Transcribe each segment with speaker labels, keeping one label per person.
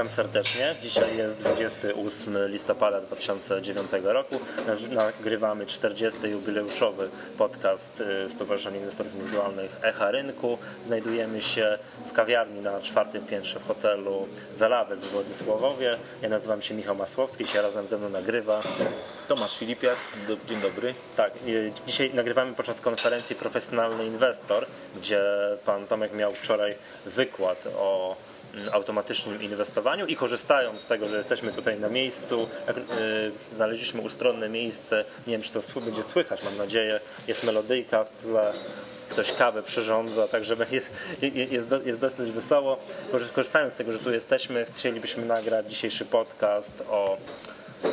Speaker 1: Witam serdecznie. Dzisiaj jest 28 listopada 2009 roku. Nagrywamy 40. jubileuszowy podcast y, Stowarzyszenia Inwestorów Indywidualnych Echa Rynku. Znajdujemy się w kawiarni na czwartym piętrze w hotelu Welawes w Władysławowie. Ja nazywam się Michał Masłowski, się razem ze mną nagrywa.
Speaker 2: Tomasz Filipiak, dzień dobry.
Speaker 1: Tak, y, dzisiaj nagrywamy podczas konferencji Profesjonalny Inwestor, gdzie pan Tomek miał wczoraj wykład o automatycznym inwestowaniu i korzystając z tego, że jesteśmy tutaj na miejscu, yy, znaleźliśmy ustronne miejsce, nie wiem czy to będzie słychać, mam nadzieję, jest melodyjka w tle, ktoś kawę przyrządza, także jest, jest, jest dosyć wesoło. Korzystając z tego, że tu jesteśmy, chcielibyśmy nagrać dzisiejszy podcast o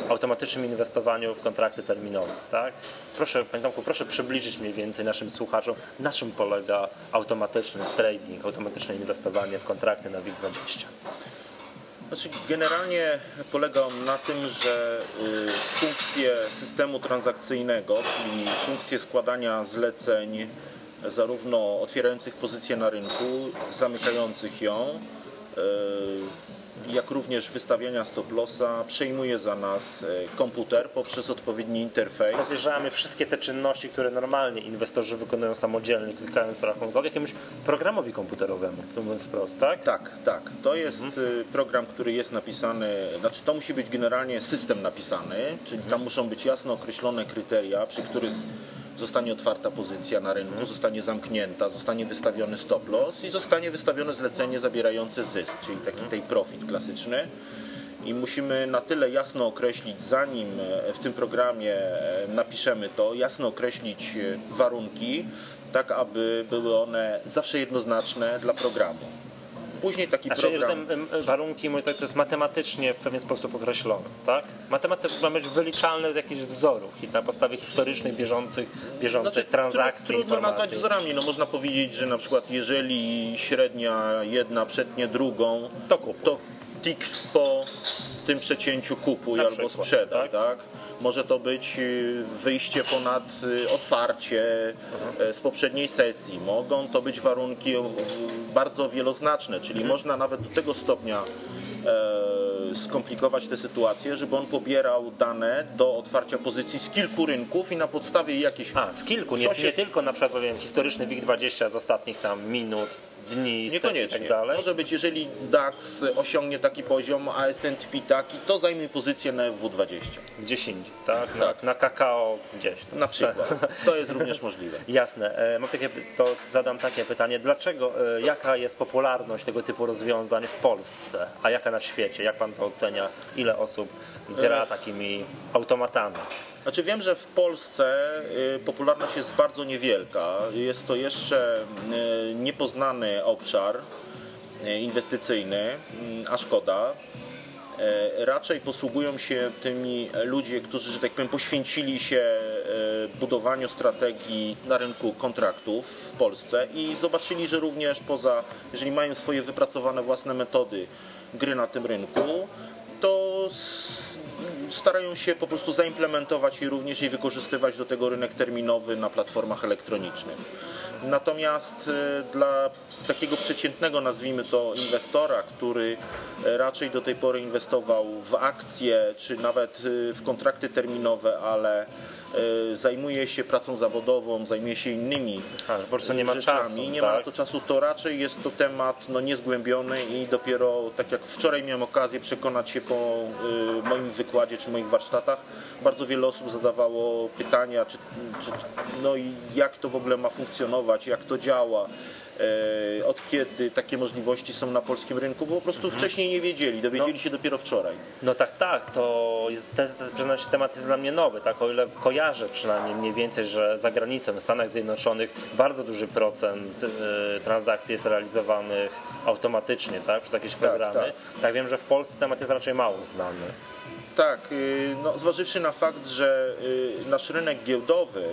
Speaker 1: automatycznym inwestowaniu w kontrakty terminowe. Tak? Proszę, Panie Tomku, proszę przybliżyć mniej więcej naszym słuchaczom, na czym polega automatyczny trading, automatyczne inwestowanie w kontrakty na WIG20.
Speaker 2: Znaczy, generalnie polega on na tym, że y, funkcje systemu transakcyjnego, czyli funkcje składania zleceń, zarówno otwierających pozycję na rynku, zamykających ją, y, jak również wystawiania stop lossa przejmuje za nas e, komputer poprzez odpowiedni interfejs.
Speaker 1: Powierzamy wszystkie te czynności, które normalnie inwestorzy wykonują samodzielnie, klikając rachunkowy, jakiemuś programowi komputerowemu, to mówiąc wprost, tak?
Speaker 2: Tak, tak. To jest mhm. program, który jest napisany, znaczy to musi być generalnie system napisany, czyli tam muszą być jasno określone kryteria, przy których zostanie otwarta pozycja na rynku, zostanie zamknięta, zostanie wystawiony stop loss i zostanie wystawione zlecenie zabierające zysk, czyli taki tej profit klasyczny. I musimy na tyle jasno określić, zanim e, w tym programie e, napiszemy to, jasno określić e, warunki, tak aby były one zawsze jednoznaczne dla programu. Później taki znaczy, program...
Speaker 1: warunki, mój to jest matematycznie w pewien sposób określone, tak? Matematycznie ma być wyliczalne z jakichś wzorów na podstawie historycznych, bieżących, bieżących znaczy, transakcji,
Speaker 2: Trudno informacji. nazwać wzorami, no można powiedzieć, że na przykład jeżeli średnia jedna przetnie drugą,
Speaker 1: to, kup.
Speaker 2: to tik po tym przecięciu kupuj na albo przykład, sprzedaj, tak? tak? Może to być y, wyjście ponad y, otwarcie mhm. z poprzedniej sesji. Mogą to być warunki bardzo wieloznaczne, czyli mhm. można nawet do tego stopnia e, skomplikować tę sytuację, żeby on pobierał dane do otwarcia pozycji z kilku rynków i na podstawie jakichś...
Speaker 1: A, z kilku, nie, nie tylko na przykład powiem, historyczny WIG20 z ostatnich tam minut, dni,
Speaker 2: Niekoniecznie.
Speaker 1: tak dalej.
Speaker 2: Może być, jeżeli DAX osiągnie taki poziom, a S&P taki, to zajmie pozycję na FW20.
Speaker 1: Gdzieś indziej, tak? Na, tak. na kakao gdzieś.
Speaker 2: Tam. Na przykład. To jest również możliwe.
Speaker 1: Jasne. E, mam takie, to zadam takie pytanie. Dlaczego, e, jaka jest popularność tego typu rozwiązań w Polsce, a jaka na świecie? Jak pan to ocenia? Ile osób gra e, takimi automatami?
Speaker 2: Znaczy wiem, że w Polsce y, popularność jest bardzo niewielka. Jest to jeszcze y, niepoznany obszar y, inwestycyjny, a szkoda. Raczej posługują się tymi ludzie, którzy, że tak powiem, poświęcili się budowaniu strategii na rynku kontraktów w Polsce i zobaczyli, że również poza, jeżeli mają swoje wypracowane własne metody gry na tym rynku, to starają się po prostu zaimplementować i również i wykorzystywać do tego rynek terminowy na platformach elektronicznych. Natomiast e, dla takiego przeciętnego, nazwijmy to, inwestora, który e, raczej do tej pory inwestował w akcje czy nawet e, w kontrakty terminowe, ale zajmuje się pracą zawodową, zajmuje się innymi
Speaker 1: A, po prostu nie ma
Speaker 2: rzeczami.
Speaker 1: Czasu,
Speaker 2: nie
Speaker 1: tak?
Speaker 2: ma na to czasu, to raczej jest to temat no, niezgłębiony i dopiero tak jak wczoraj miałem okazję przekonać się po y, moim wykładzie czy moich warsztatach, bardzo wiele osób zadawało pytania, czy, czy, no i jak to w ogóle ma funkcjonować, jak to działa. E, od kiedy takie możliwości są na polskim rynku, bo po prostu mhm. wcześniej nie wiedzieli, dowiedzieli no, się dopiero wczoraj.
Speaker 1: No tak, tak, to jest, ten, się, temat jest dla mnie nowy, tak, o ile kojarzę przynajmniej mniej więcej, że za granicą, w Stanach Zjednoczonych bardzo duży procent y, transakcji jest realizowanych automatycznie, tak, przez jakieś tak, programy. Tak, tak. tak wiem, że w Polsce temat jest raczej mało znany.
Speaker 2: Tak, y, no, zważywszy na fakt, że y, nasz rynek giełdowy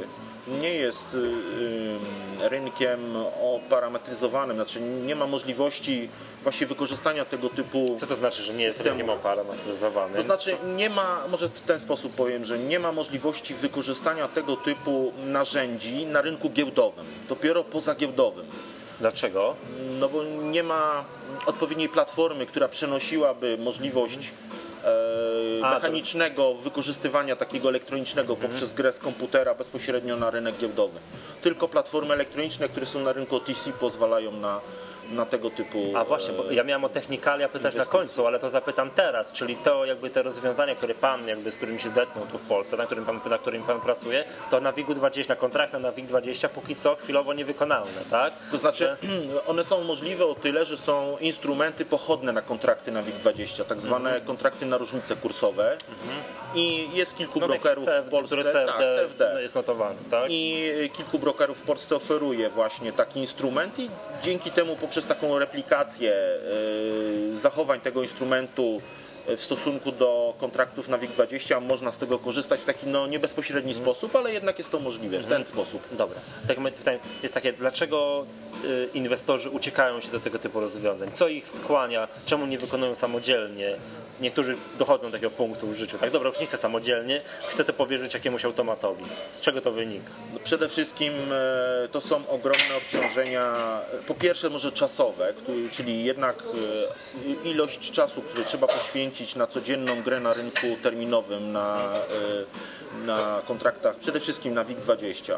Speaker 2: nie jest y, rynkiem oparametryzowanym, znaczy nie ma możliwości właśnie wykorzystania tego typu
Speaker 1: Co to znaczy, że nie jest rynkiem oparametryzowanym?
Speaker 2: To znaczy nie ma, może w ten sposób powiem, że nie ma możliwości wykorzystania tego typu narzędzi na rynku giełdowym, dopiero poza giełdowym.
Speaker 1: Dlaczego?
Speaker 2: No bo nie ma odpowiedniej platformy, która przenosiłaby możliwość e,
Speaker 1: A, to-
Speaker 2: mechanicznego wykorzystywania takiego elektronicznego
Speaker 1: Mhm.
Speaker 2: poprzez grę z komputera bezpośrednio na rynek giełdowy. Tylko platformy elektroniczne, które są na rynku OTC pozwalają na, na tego typu
Speaker 1: A właśnie, bo ja miałem o technikalia pytać na
Speaker 2: inwestycje.
Speaker 1: końcu, ale to zapytam teraz, czyli to jakby te rozwiązania, które pan jakby z którymi się zetknął tu w Polsce, na którym pan, na którym pan pracuje, to na WIG 20, na kontrakt na WIG 20 póki co chwilowo niewykonalne, tak?
Speaker 2: To znaczy, one są możliwe o tyle, że są instrumenty pochodne na kontrakty na WIG20, tak zwane
Speaker 1: Mhm.
Speaker 2: kontrakty na różnice kursowe. I jest kilku
Speaker 1: No,
Speaker 2: brokerów
Speaker 1: CFD,
Speaker 2: w Polsce.
Speaker 1: CFD,
Speaker 2: tak, CFD.
Speaker 1: jest notowany, tak?
Speaker 2: I kilku brokerów w Polsce oferuje właśnie taki instrument i dzięki temu poprzez taką replikację yy, zachowań tego instrumentu w stosunku do kontraktów na WIG20 można z tego korzystać w taki no, nie bezpośredni
Speaker 1: Mhm.
Speaker 2: sposób, ale jednak jest to możliwe w ten sposób.
Speaker 1: Dobra. Tak moje pytanie jest takie, dlaczego y, inwestorzy uciekają się do tego typu rozwiązań? Co ich skłania? Czemu nie wykonują samodzielnie? Niektórzy dochodzą do takiego punktu w życiu. Tak, dobra, już nie chcę samodzielnie, chcę to powierzyć jakiemuś automatowi. Z czego to wynika?
Speaker 2: No, Przede wszystkim e, to są ogromne obciążenia, e, po pierwsze może czasowe, czyli jednak e, ilość czasu, który trzeba poświęcić na codzienną grę na rynku terminowym, na, e, na kontraktach, przede wszystkim na WIG20.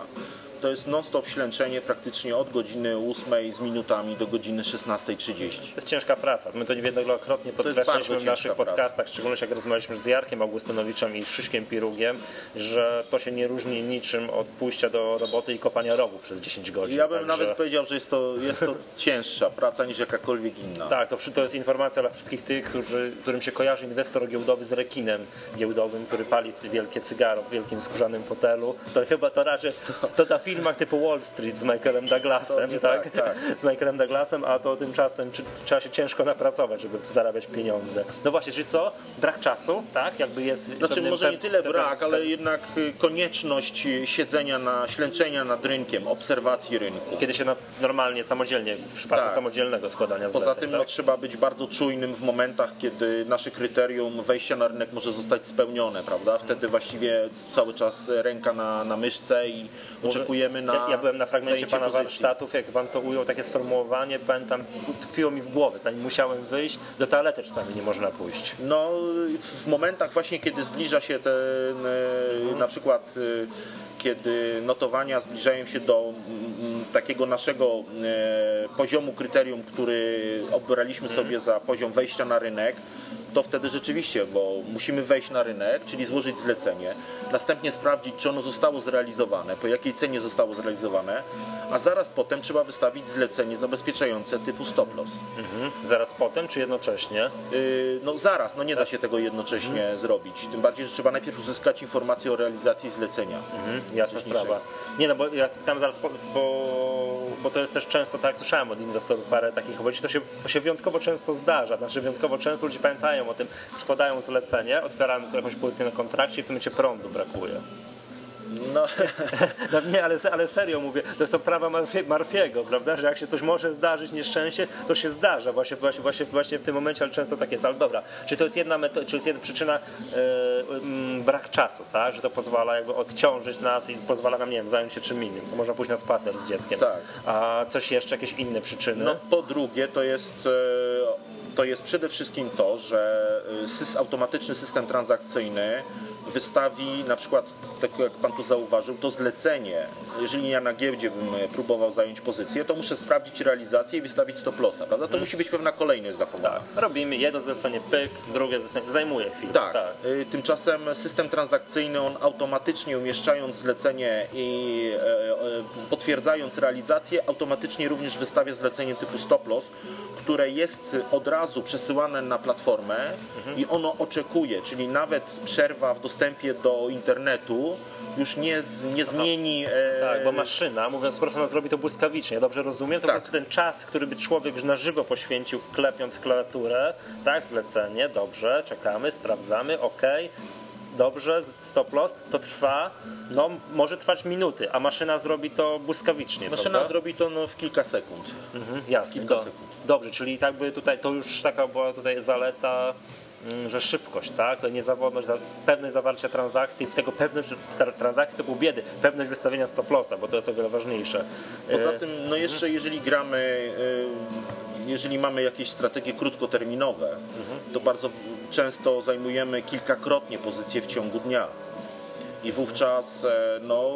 Speaker 2: To jest non-stop ślęczenie praktycznie od godziny 8 z minutami do godziny 16.30.
Speaker 1: To jest ciężka praca. My to niejednokrotnie podkreślaliśmy w naszych
Speaker 2: praca.
Speaker 1: podcastach, szczególnie jak rozmawialiśmy z Jarkiem Augustynowiczem i Krzyśkiem Pirugiem, że to się nie różni niczym od pójścia do roboty i kopania rogu przez 10 godzin.
Speaker 2: Ja bym
Speaker 1: Także-
Speaker 2: nawet powiedział, że jest to, jest to cięższa praca niż jakakolwiek inna.
Speaker 1: Tak, to, to jest informacja dla wszystkich tych, którzy, którym się kojarzy inwestor giełdowy z rekinem giełdowym, który pali wielkie cygaro w wielkim skórzanym fotelu. To chyba to raczej to na filmach typu Wall Street z Michaelem Douglasem, tak?
Speaker 2: tak, tak.
Speaker 1: Z Michaelem Douglasem, a to tymczasem czy, trzeba się ciężko napracować, żeby zarabiać pieniądze. No właśnie, czyli co? Brak czasu, tak? Jakby jest.
Speaker 2: Znaczy może nie tyle brak, ale jednak y, konieczność y, siedzenia na, ślęczenia nad rynkiem, obserwacji rynku.
Speaker 1: Kiedy się na, normalnie, samodzielnie, w przypadku
Speaker 2: Tak.
Speaker 1: samodzielnego składania
Speaker 2: Poza
Speaker 1: zleceń,
Speaker 2: tym
Speaker 1: tak?
Speaker 2: no, trzeba być bardzo czujnym w momentach, kiedy nasze kryterium wejścia na rynek może zostać spełnione, prawda? Wtedy właściwie cały czas ręka na, na myszce i oczekujemy na
Speaker 1: Ja, ja byłem na fragmencie pana
Speaker 2: pozycji.
Speaker 1: warsztatów, jak pan to ujął, takie sformułowanie, pamiętam, tkwiło mi w głowie, zanim musiałem wyjść, do toalety czasami nie można pójść.
Speaker 2: No, w momentach właśnie, kiedy zbliża się ten, e, na przykład e, kiedy notowania zbliżają się do mm, takiego naszego e, poziomu kryterium, który obraliśmy sobie za poziom wejścia na rynek, to wtedy rzeczywiście, bo musimy wejść na rynek, czyli złożyć zlecenie, następnie sprawdzić, czy ono zostało zrealizowane, po jakiej cenie zostało zrealizowane, a zaraz potem trzeba wystawić zlecenie zabezpieczające typu stop loss.
Speaker 1: Mhm. Zaraz potem, czy jednocześnie?
Speaker 2: Yy, No zaraz, no nie da się tego jednocześnie zrobić. Tym bardziej, że trzeba najpierw uzyskać informację o realizacji zlecenia.
Speaker 1: Mhm. Jasna sprawa. Nie no, bo ja tam zaraz, po, bo, bo to jest też często, tak jak słyszałem od inwestorów parę takich opowieści, to się, to się wyjątkowo często zdarza, znaczy wyjątkowo często ludzie pamiętają o tym, składają zlecenie, otwieramy tu jakąś pozycję na kontrakcie i w tym momencie prądu brakuje.
Speaker 2: No,
Speaker 1: No nie, ale, ale serio mówię, to są prawa Marfie- Marfiego, prawda, że jak się coś może zdarzyć, nieszczęście, to się zdarza właśnie, właśnie, właśnie, właśnie w tym momencie, ale często tak jest. Ale dobra, czy to jest jedna, meto- czy jest jedna przyczyna e, mm, brak czasu, tak, że to pozwala jakby odciążyć nas i pozwala nam, nie wiem, zająć się czym innym, to można pójść na spacer z dzieckiem.
Speaker 2: Tak.
Speaker 1: A coś jeszcze, jakieś inne przyczyny?
Speaker 2: no po drugie, to jest, e, to jest przede wszystkim to, że sys- automatyczny system transakcyjny wystawi na przykład, tak jak Pan tu zauważył, to zlecenie. Jeżeli ja na giełdzie bym e, próbował zająć pozycję, to muszę sprawdzić realizację i wystawić stop lossa, prawda? To musi być pewna kolejność zachowana.
Speaker 1: tak, robimy jedno zlecenie pyk, drugie zlecenie, zajmuje chwilę.
Speaker 2: Tak. Y, Tymczasem system transakcyjny, on automatycznie umieszczając zlecenie i e, e, potwierdzając realizację, automatycznie również wystawia zlecenie typu stop loss, które jest od razu przesyłane na platformę i ono oczekuje, czyli nawet przerwa w dostępie do internetu już nie, z, nie zmieni. e,
Speaker 1: Tak, bo maszyna, mówiąc prosto, ona zrobi to błyskawicznie. Ja dobrze rozumiem? To
Speaker 2: Tak.
Speaker 1: po prostu ten czas, który by człowiek na żywo poświęcił, klepiąc klawiaturę, tak, zlecenie, dobrze, czekamy, sprawdzamy, ok. Dobrze, stop loss, to trwa, no może trwać minuty, a maszyna zrobi to błyskawicznie.
Speaker 2: Maszyna
Speaker 1: prawda?
Speaker 2: zrobi to no, w kilka sekund.
Speaker 1: Mhm, jasne.
Speaker 2: kilka
Speaker 1: Do,
Speaker 2: sekund.
Speaker 1: dobrze, czyli tak by tutaj to już taka była tutaj zaleta mm, że szybkość, tak, niezawodność, za- pewność zawarcia transakcji, tego pewność tra- transakcji to biedy, pewność wystawienia stop lossa, bo to jest o wiele ważniejsze.
Speaker 2: Poza
Speaker 1: E,
Speaker 2: tym, no jeszcze jeżeli gramy, y, jeżeli mamy jakieś strategie krótkoterminowe, to bardzo często zajmujemy kilkakrotnie pozycję w ciągu dnia. I wówczas e, no,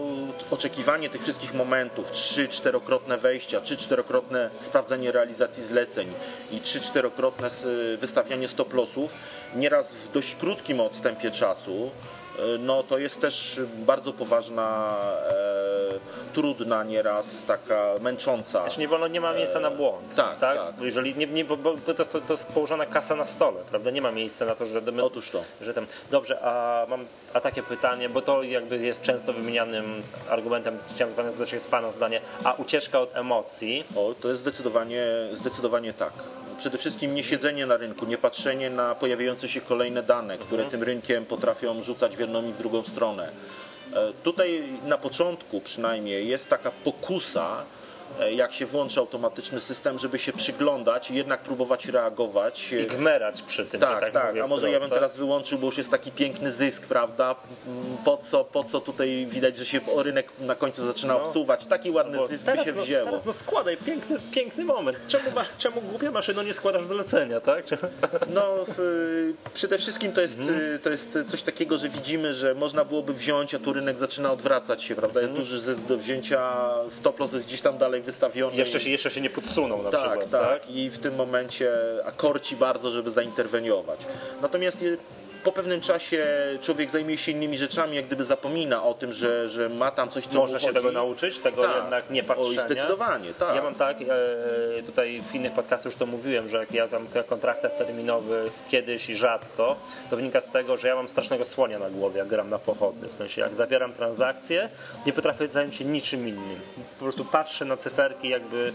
Speaker 2: oczekiwanie tych wszystkich momentów, trzy, czterokrotne wejścia, trzy, czterokrotne sprawdzenie realizacji zleceń i trzy, czterokrotne s- wystawianie stop lossów, nieraz w dość krótkim odstępie czasu, no to jest też bardzo poważna, e, trudna nieraz, taka męcząca.
Speaker 1: Znaczy nie wolno, nie ma miejsca na błąd.
Speaker 2: tak, tak.
Speaker 1: Jeżeli nie, nie, bo, bo to, jest- to jest położona kasa na stole, prawda? Nie ma miejsca na to, że my,
Speaker 2: Otóż to.
Speaker 1: że tam. Dobrze, a mam a takie pytanie, bo to jakby jest często wymienianym argumentem, chciałem pana zadać jest pana zdanie, a ucieczka od emocji,
Speaker 2: O, to jest zdecydowanie, zdecydowanie tak. Przede wszystkim nie siedzenie na rynku, nie patrzenie na pojawiające się kolejne dane, które tym rynkiem potrafią rzucać w jedną i w drugą stronę. E, Tutaj na początku przynajmniej jest taka pokusa, jak się włączy automatyczny system, żeby się przyglądać i jednak próbować reagować.
Speaker 1: i gmerać przy tym, że
Speaker 2: Tak,
Speaker 1: tak,
Speaker 2: tak, a może ja bym
Speaker 1: wprost,
Speaker 2: teraz wyłączył, bo już jest taki piękny zysk, prawda? Po co, po co tutaj widać, że się rynek na końcu zaczyna
Speaker 1: No.
Speaker 2: obsuwać? Taki ładny
Speaker 1: Bo
Speaker 2: zysk
Speaker 1: teraz,
Speaker 2: by się
Speaker 1: no,
Speaker 2: wzięło.
Speaker 1: Teraz no składaj, piękny, piękny moment. Czemu, masz, czemu głupia maszyno nie składasz zlecenia, tak?
Speaker 2: No, y, przede wszystkim to jest, y, to jest coś takiego, że widzimy, że można byłoby wziąć, a tu rynek zaczyna odwracać się, prawda? Jest duży zysk do wzięcia, stop loss jest gdzieś tam dalej wystawiony.
Speaker 1: Jeszcze się, jeszcze się nie podsunął na
Speaker 2: tak,
Speaker 1: przykład,
Speaker 2: tak,
Speaker 1: tak?
Speaker 2: I w tym momencie a korci bardzo, żeby zainterweniować. Natomiast po pewnym czasie człowiek zajmuje się innymi rzeczami, jak gdyby zapomina o tym, że, że ma tam coś, co
Speaker 1: Można się tego nauczyć, tego
Speaker 2: Tak.
Speaker 1: jednak nie patrzenia.
Speaker 2: zdecydowanie, tak.
Speaker 1: Ja mam tak, e, tutaj w innych podcastach już to mówiłem, że jak ja tam na kontraktach terminowych kiedyś i rzadko, to wynika z tego, że ja mam strasznego słonia na głowie, jak gram na pochodny. W sensie, jak zawieram transakcję, nie potrafię zająć się niczym innym. Po prostu patrzę na cyferki, jakby,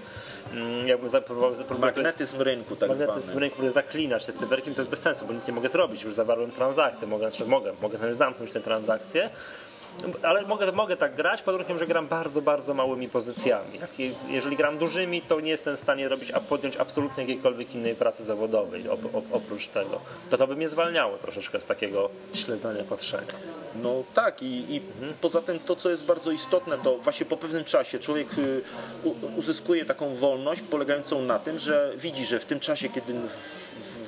Speaker 1: mm, jakbym zapróbował-
Speaker 2: Magnetyzm rynku tak
Speaker 1: Magnetyzm
Speaker 2: zwany.
Speaker 1: rynku, który zaklinać te cyferki, to jest bez sensu, bo nic nie mogę zrobić. Już zawarłem transakcję, mogę, znaczy mogę, mogę zamknąć tę transakcję. Ale mogę, mogę tak grać pod warunkiem, że gram bardzo, bardzo małymi pozycjami. Jeżeli gram dużymi, to nie jestem w stanie robić, a podjąć absolutnie jakiejkolwiek innej pracy zawodowej op, op, oprócz tego. To to by mnie zwalniało troszeczkę z takiego śledzenia, patrzenia.
Speaker 2: No tak i, i poza tym to, co jest bardzo istotne, to właśnie po pewnym czasie człowiek y, uzyskuje taką wolność polegającą na tym, że widzi, że w tym czasie, kiedy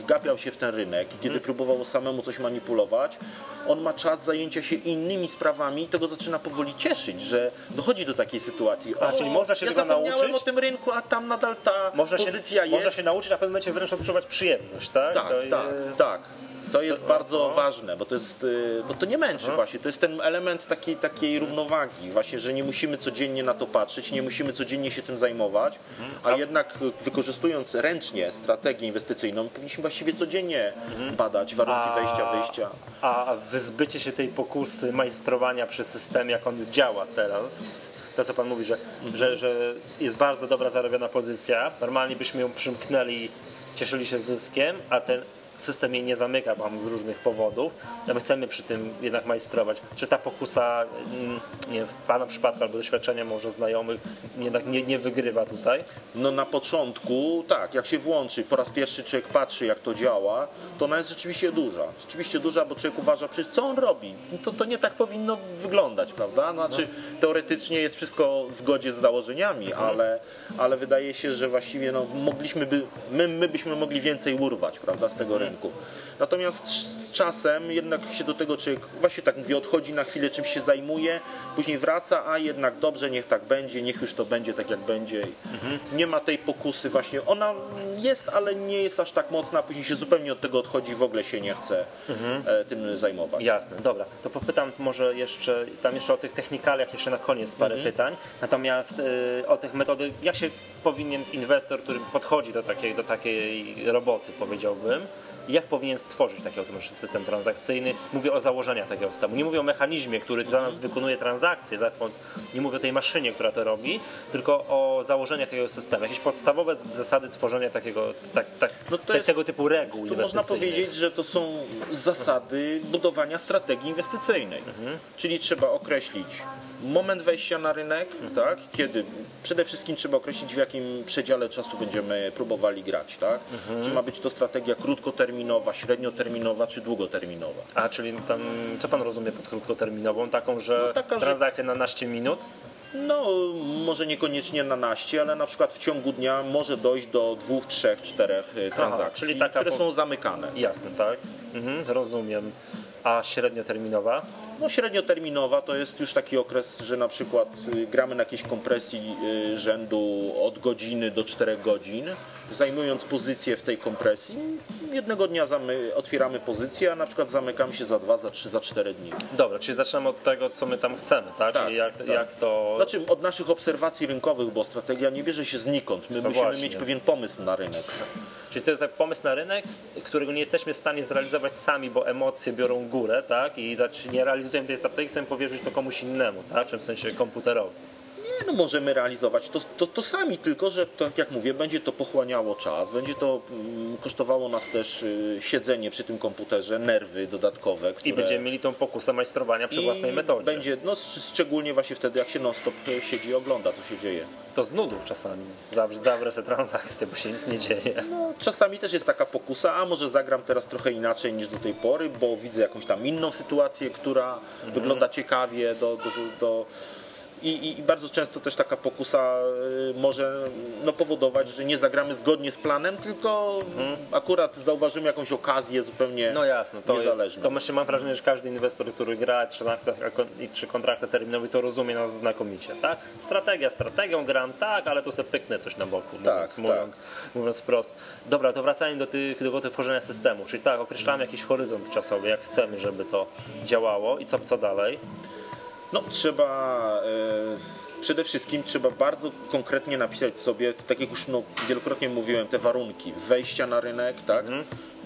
Speaker 2: wgapiał się w ten rynek, kiedy próbował samemu coś manipulować, on ma czas zajęcia się innymi sprawami i to go zaczyna powoli cieszyć, że dochodzi do takiej sytuacji.
Speaker 1: A, czyli można się
Speaker 2: ja
Speaker 1: tego nauczyć?
Speaker 2: o tym rynku, a tam nadal ta
Speaker 1: Można się,
Speaker 2: pozycja jest.
Speaker 1: można się nauczyć, a w pewnym momencie wręcz odczuwać przyjemność, tak?
Speaker 2: Tak,
Speaker 1: To
Speaker 2: tak,
Speaker 1: jest-
Speaker 2: tak. To jest bardzo ważne, bo to jest, y, bo to nie męczy
Speaker 1: Mhm.
Speaker 2: właśnie, to jest ten element takiej, takiej równowagi, właśnie, że nie musimy codziennie na to patrzeć, nie musimy codziennie się tym zajmować,
Speaker 1: Mhm.
Speaker 2: a jednak wykorzystując ręcznie strategię inwestycyjną, powinniśmy właściwie codziennie
Speaker 1: Mhm.
Speaker 2: badać warunki wejścia, wyjścia.
Speaker 1: A wyzbycie się tej pokusy majstrowania przy systemie, jak on działa teraz, to co Pan mówi, że, że, że jest bardzo dobra zarobiona pozycja, normalnie byśmy ją przymknęli, cieszyli się zyskiem, a ten system jej nie zamyka mam z różnych powodów, a my chcemy przy tym jednak majstrować. Czy ta pokusa, mm, nie w Pana przypadku albo doświadczenia może znajomych, jednak nie, nie wygrywa tutaj?
Speaker 2: No na początku, tak, jak się włączy, po raz pierwszy człowiek patrzy jak to działa, to ona jest rzeczywiście duża. Rzeczywiście duża, bo człowiek uważa, przecież co on robi? No To, to nie tak powinno wyglądać, prawda? Znaczy teoretycznie jest wszystko w zgodzie z założeniami, ale, ale wydaje się, że właściwie no, mogliśmy by, my, my byśmy mogli więcej urwać, prawda, z tego rynku. Natomiast z czasem jednak się do tego człowiek, właśnie tak mówię, odchodzi na chwilę, czymś się zajmuje, później wraca, a jednak dobrze, niech tak będzie, niech już to będzie tak jak będzie. Nie ma tej pokusy właśnie, ona jest, ale nie jest aż tak mocna, później się zupełnie od tego odchodzi, w ogóle się nie chce e, tym zajmować.
Speaker 1: Jasne, dobra. To popytam może jeszcze, tam jeszcze o tych technikaliach jeszcze na koniec parę
Speaker 2: Mhm.
Speaker 1: pytań. Natomiast y, o tych metody, jak się powinien inwestor, który podchodzi do takiej, do takiej roboty, powiedziałbym, jak powinien stworzyć taki automatyczny system transakcyjny? Mówię o założeniach takiego systemu. Nie mówię o mechanizmie, który za nas wykonuje transakcje, za pomocą- nie mówię o tej maszynie, która to robi, tylko o założeniach takiego systemu. Jakieś podstawowe zasady tworzenia takiego, tak, tak,
Speaker 2: No
Speaker 1: te,
Speaker 2: jest-
Speaker 1: tego typu reguł
Speaker 2: Tu można powiedzieć, że to są zasady budowania strategii inwestycyjnej. Czyli trzeba określić moment wejścia na rynek, tak? Kiedy przede wszystkim trzeba określić w jakim przedziale czasu będziemy próbowali grać, tak? Czy ma być to strategia krótkoterminowa, średnioterminowa czy długoterminowa.
Speaker 1: A, czyli tam, co pan rozumie pod krótkoterminową? Taką, że
Speaker 2: No taka, że-
Speaker 1: transakcja na naście minut?
Speaker 2: No, może niekoniecznie na naście, ale na przykład w ciągu dnia może dojść do dwóch, trzech, czterech y, transakcji,
Speaker 1: czyli taka
Speaker 2: które
Speaker 1: po-
Speaker 2: są zamykane.
Speaker 1: Jasne, tak? Mhm, rozumiem. A średnioterminowa?
Speaker 2: No, średnioterminowa to jest już taki okres, że na przykład y, gramy na jakiejś kompresji y, rzędu od godziny do 4 godzin, zajmując pozycję w tej kompresji. Jednego dnia zamy, otwieramy pozycję, a na przykład zamykamy się za 2, za 3, za 4 dni.
Speaker 1: Dobra, czyli zaczynamy od tego, co my tam chcemy, tak?
Speaker 2: Tak,
Speaker 1: czyli jak,
Speaker 2: tak.
Speaker 1: jak to...
Speaker 2: Znaczy od naszych obserwacji rynkowych, bo strategia nie bierze się znikąd. My
Speaker 1: No
Speaker 2: musimy
Speaker 1: właśnie.
Speaker 2: mieć pewien pomysł na rynek.
Speaker 1: Czyli to jest pomysł na rynek, którego nie jesteśmy w stanie zrealizować sami, bo emocje biorą górę, tak? I nie realizujemy tej strategii, chcemy powierzyć to komuś innemu, tak? W sensie komputerowi.
Speaker 2: Nie, no możemy realizować to, to, to sami, tylko że tak jak mówię, będzie to pochłaniało czas, będzie to mm, kosztowało nas też y, siedzenie przy tym komputerze, nerwy dodatkowe, które...
Speaker 1: I będziemy mieli tą pokusę majstrowania przy
Speaker 2: I
Speaker 1: własnej metodzie.
Speaker 2: Będzie, no sz- szczególnie właśnie wtedy, jak się non-stop y, siedzi i ogląda, co się dzieje.
Speaker 1: To z nudów czasami. Zawrę, zawrę sobie transakcję, bo się nic nie dzieje.
Speaker 2: No, czasami też jest taka pokusa, a może zagram teraz trochę inaczej niż do tej pory, bo widzę jakąś tam inną sytuację, która
Speaker 1: Mhm.
Speaker 2: wygląda ciekawie do, do, do i, i- I bardzo często też taka pokusa y, może no, powodować, że nie zagramy zgodnie z planem, tylko akurat zauważymy jakąś okazję zupełnie
Speaker 1: Mhm. No jasno, to, jest,
Speaker 2: niezależną.
Speaker 1: to myślę, mam wrażenie, że każdy inwestor, który gra trzy transakcje a kon- i trzy kontrakty terminowe, to rozumie nas znakomicie, tak? Strategia, strategią gram, tak, ale tu sobie pyknę coś na boku, mówiąc,
Speaker 2: tak.
Speaker 1: mówiąc, mówiąc wprost. Dobra, to wracając do tych, do tworzenia systemu, czyli tak, określamy jakiś horyzont czasowy, jak chcemy, żeby to działało i co, co dalej?
Speaker 2: No trzeba e, przede wszystkim trzeba bardzo konkretnie napisać sobie, tak jak już no, wielokrotnie mówiłem, te warunki wejścia na rynek, tak?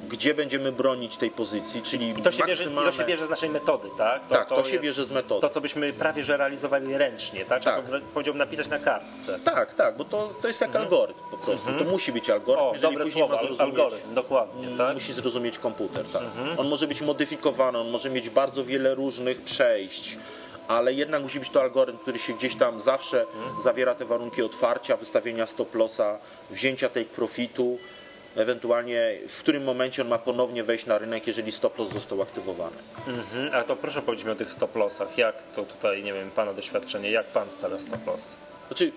Speaker 2: Gdzie będziemy bronić tej pozycji, czyli
Speaker 1: Mhm. To się, bierze,
Speaker 2: maksymalne...
Speaker 1: to się bierze z naszej metody, tak?
Speaker 2: Tak, to się bierze z metody.
Speaker 1: To, co byśmy prawie że realizowali ręcznie, tak?
Speaker 2: Tak.
Speaker 1: to, powiedziałbym, napisać na kartce.
Speaker 2: Tak, tak, bo to, to jest jak algorytm po prostu. To musi być algorytm,
Speaker 1: Mhm. O, dobre słowo, algorytm, dokładnie, tak?
Speaker 2: musi zrozumieć komputer, tak. On może być modyfikowany, on może mieć bardzo wiele różnych przejść, ale jednak musi być to algorytm, który się gdzieś tam zawsze zawiera te warunki otwarcia, wystawienia stop lossa, wzięcia take profitu, ewentualnie w którym momencie on ma ponownie wejść na rynek, jeżeli stop loss został aktywowany.
Speaker 1: Mhm. A to proszę powiedzieć mi o tych stop lossach. Jak to tutaj, nie wiem, Pana doświadczenie, jak Pan stawia stop loss?
Speaker 2: Znaczy,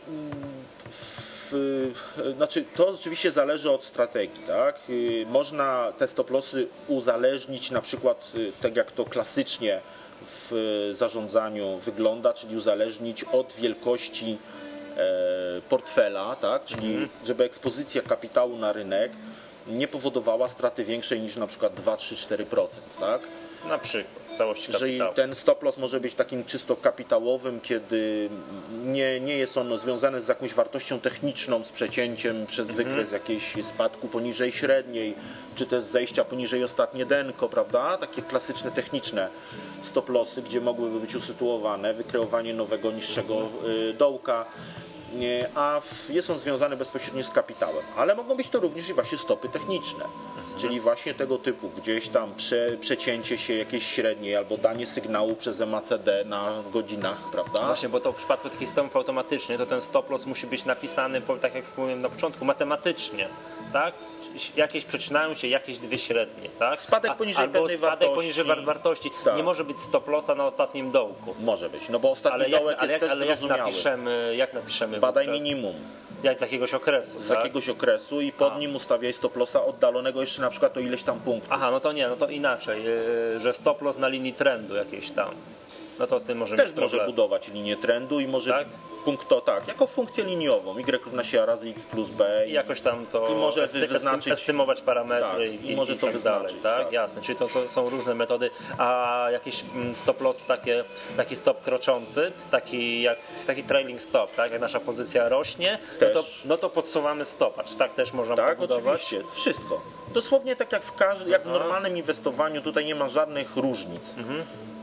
Speaker 2: w, znaczy, to oczywiście zależy od strategii, tak? Y, Można te stop lossy uzależnić na przykład y, tak jak to klasycznie w zarządzaniu wygląda, czyli uzależnić od wielkości e, portfela, tak? Czyli żeby ekspozycja kapitału na rynek nie powodowała straty większej niż na przykład 2, 3, 4%, tak?
Speaker 1: Na przykład całości
Speaker 2: Że
Speaker 1: kapitału.
Speaker 2: ten stop loss może być takim czysto kapitałowym, kiedy nie, nie jest on związany z jakąś wartością techniczną, z przecięciem przez
Speaker 1: Mhm.
Speaker 2: wykres jakiejś spadku poniżej średniej, czy też zejścia poniżej ostatnie denko, prawda? Takie klasyczne techniczne stop lossy, gdzie mogłyby być usytuowane, wykreowanie nowego niższego y, dołka. Nie, a jest on związany bezpośrednio z kapitałem. Ale mogą być to również i właśnie stopy techniczne, czyli właśnie tego typu gdzieś tam prze, przecięcie się jakiejś średniej albo danie sygnału przez MACD na godzinach, prawda?
Speaker 1: Właśnie, bo to w przypadku takich systemów automatycznych, to ten stop loss musi być napisany, tak jak mówiłem na początku, matematycznie, tak? Jakieś przecinają się jakieś dwie średnie, tak?
Speaker 2: Spadek
Speaker 1: A-
Speaker 2: poniżej
Speaker 1: albo
Speaker 2: pewnej
Speaker 1: spadek
Speaker 2: wartości.
Speaker 1: poniżej war- wartości.
Speaker 2: Tak.
Speaker 1: Nie może być stop lossa na ostatnim dołku.
Speaker 2: Może być, no bo ostatni
Speaker 1: Ale jak,
Speaker 2: dołek
Speaker 1: ale
Speaker 2: jest
Speaker 1: jak, ale jak napiszemy, jak napiszemy
Speaker 2: Badaj
Speaker 1: wówczas?
Speaker 2: minimum
Speaker 1: Jak z jakiegoś okresu,
Speaker 2: z
Speaker 1: tak?
Speaker 2: jakiegoś okresu i pod nim ustawiaj stop lossa oddalonego jeszcze na przykład o ileś tam punktów.
Speaker 1: Aha, no to nie, no to inaczej, yy, że stop loss na linii trendu jakiejś tam. No to z tym może
Speaker 2: Też może budować linię trendu i może
Speaker 1: Tak?
Speaker 2: punkt to tak, jako funkcję liniową, y równa się A razy x plus b
Speaker 1: I jakoś tam to
Speaker 2: I może
Speaker 1: esty,
Speaker 2: wyznaczyć-
Speaker 1: estymować parametry
Speaker 2: Tak,
Speaker 1: i,
Speaker 2: i może
Speaker 1: i
Speaker 2: to
Speaker 1: tak
Speaker 2: wyznaczyć,
Speaker 1: dalej, tak?
Speaker 2: tak.
Speaker 1: Jasne, czyli to, to są różne metody, a jakiś mm, stop loss takie, taki stop kroczący, taki jak taki trailing stop, tak? Jak nasza pozycja rośnie, no to, no to podsuwamy stopa, czy tak też można
Speaker 2: Tak,
Speaker 1: pobudować?
Speaker 2: oczywiście, wszystko. Dosłownie tak jak w, każdy, jak w
Speaker 1: Aha.
Speaker 2: normalnym inwestowaniu, tutaj nie ma żadnych różnic.